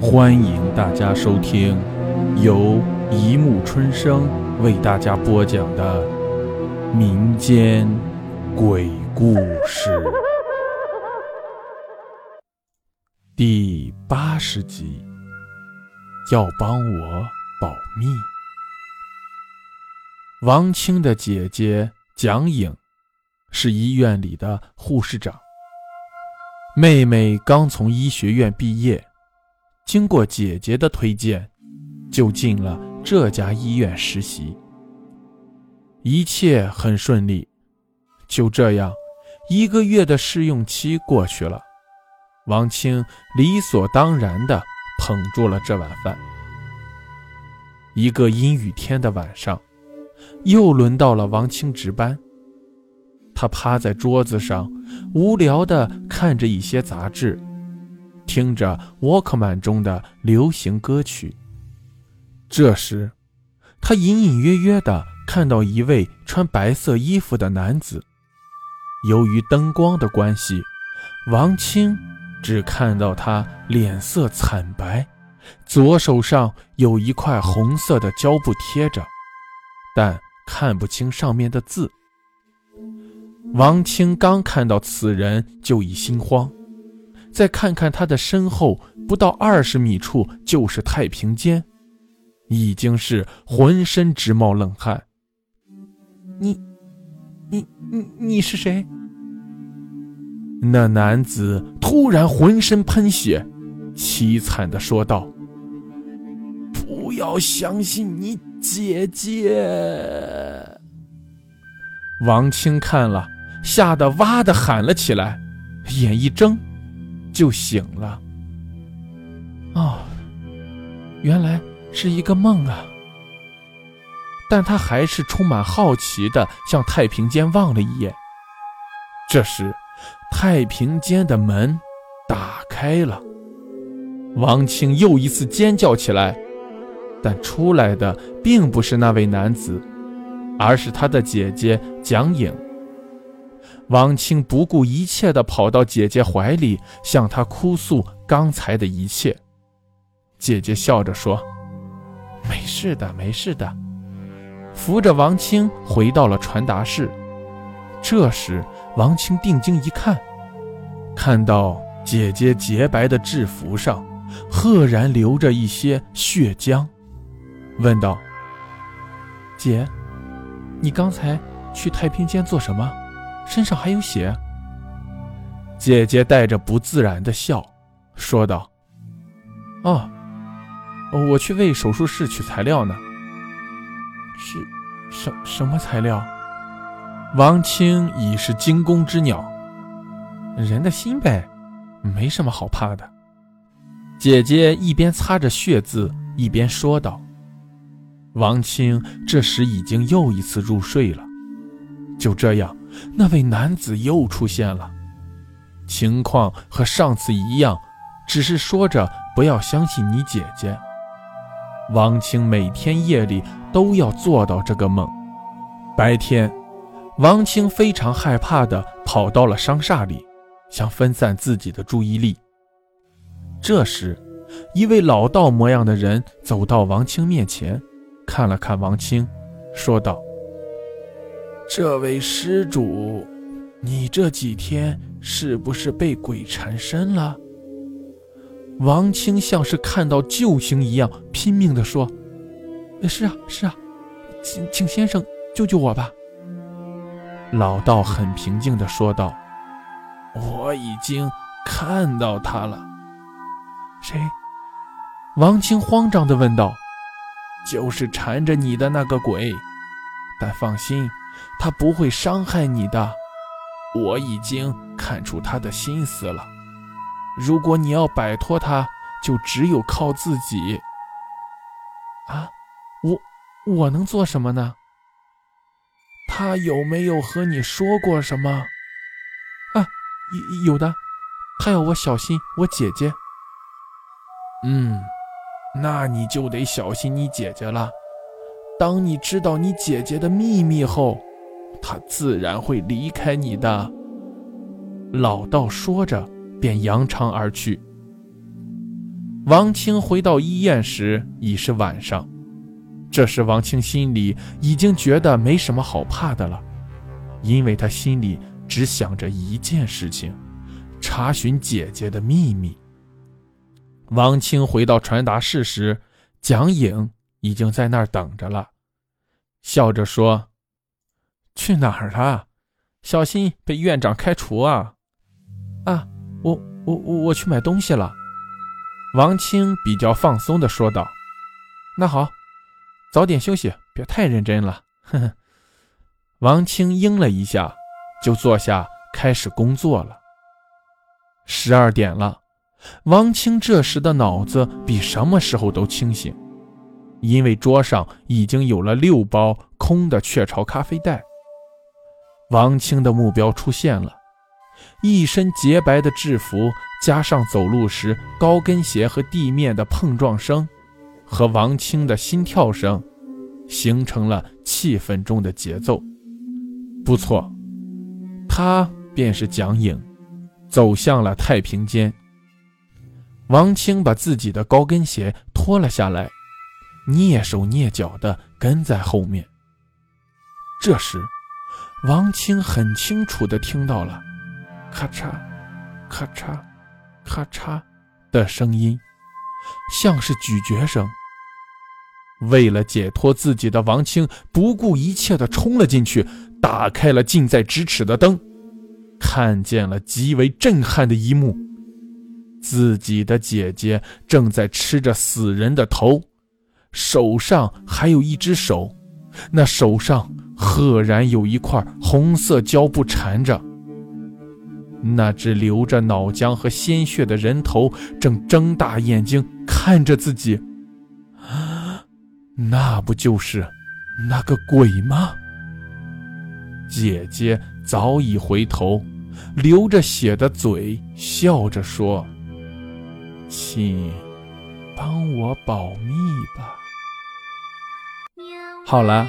欢迎大家收听由一木春生为大家播讲的民间鬼故事第八十集。要帮我保密。王清的姐姐蒋颖是医院里的护士长，妹妹刚从医学院毕业。经过姐姐的推荐，就进了这家医院实习。一切很顺利，就这样，一个月的试用期过去了，王清理所当然地捧住了这碗饭。一个阴雨天的晚上，又轮到了王清值班。他趴在桌子上，无聊地看着一些杂志。听着 Walkman 中的流行歌曲。这时，他隐隐约约地看到一位穿白色衣服的男子。由于灯光的关系，王清只看到他脸色惨白，左手上有一块红色的胶布贴着，但看不清上面的字。王清刚看到此人，就已心慌。再看看他的身后，不到二十米处就是太平间，已经是浑身直冒冷汗。你，你，你，你是谁？那男子突然浑身喷血，凄惨的说道：“不要相信你姐姐。”王清看了，吓得哇的喊了起来，眼一睁。就醒了。哦，原来是一个梦啊！但他还是充满好奇的向太平间望了一眼。这时，太平间的门打开了，王清又一次尖叫起来，但出来的并不是那位男子，而是他的姐姐蒋颖。王清不顾一切地跑到姐姐怀里，向她哭诉刚才的一切。姐姐笑着说：“没事的，没事的。”扶着王清回到了传达室。这时，王清定睛一看，看到姐姐洁白的制服上，赫然流着一些血浆，问道：“姐，你刚才去太平间做什么？”身上还有血。姐姐带着不自然的笑，说道：“哦，我去为手术室取材料呢。是，什什么材料？”王清已是惊弓之鸟，人的心呗，没什么好怕的。姐姐一边擦着血渍，一边说道。王清这时已经又一次入睡了。就这样。那位男子又出现了，情况和上次一样，只是说着不要相信你姐姐。王清每天夜里都要做到这个梦。白天，王清非常害怕的跑到了商厦里，想分散自己的注意力。这时，一位老道模样的人走到王清面前，看了看王清，说道。这位施主，你这几天是不是被鬼缠身了？王清像是看到救星一样，拼命地说：“是啊，是啊，请请先生救救我吧。”老道很平静地说道：“我已经看到他了。”谁？王清慌张地问道：“就是缠着你的那个鬼，但放心。”他不会伤害你的，我已经看出他的心思了。如果你要摆脱他，就只有靠自己。啊，我我能做什么呢？他有没有和你说过什么？啊，有有的，他要我小心我姐姐。嗯，那你就得小心你姐姐了。当你知道你姐姐的秘密后。他自然会离开你的。老道说着，便扬长而去。王清回到医院时已是晚上，这时王清心里已经觉得没什么好怕的了，因为他心里只想着一件事情：查询姐姐的秘密。王清回到传达室时，蒋颖已经在那儿等着了，笑着说：“去哪儿了？小心被院长开除啊！”啊，我我我我去买东西了。王清比较放松地说道：“那好，早点休息，别太认真了。”呵呵。王清应了一下，就坐下开始工作了。十二点了，王清这时的脑子比什么时候都清醒，因为桌上已经有了六包空的雀巢咖啡袋。王清的目标出现了。一身洁白的制服，加上走路时高跟鞋和地面的碰撞声，和王清的心跳声，形成了气氛中的节奏。不错，他便是蒋颖，走向了太平间。王清把自己的高跟鞋脱了下来，蹑手蹑脚地跟在后面。这时，王青很清楚地听到了。咔嚓，咔嚓，咔嚓的声音，像是咀嚼声。为了解脱自己的王青，不顾一切地冲了进去，打开了近在咫尺的灯，看见了极为震撼的一幕：自己的姐姐正在吃着死人的头，手上还有一只手，那手上赫然有一块红色胶布缠着。那只流着脑浆和鲜血的人头正睁大眼睛看着自己，那不就是那个鬼吗？姐姐早已回头，流着血的嘴笑着说：“请帮我保密吧。”好了，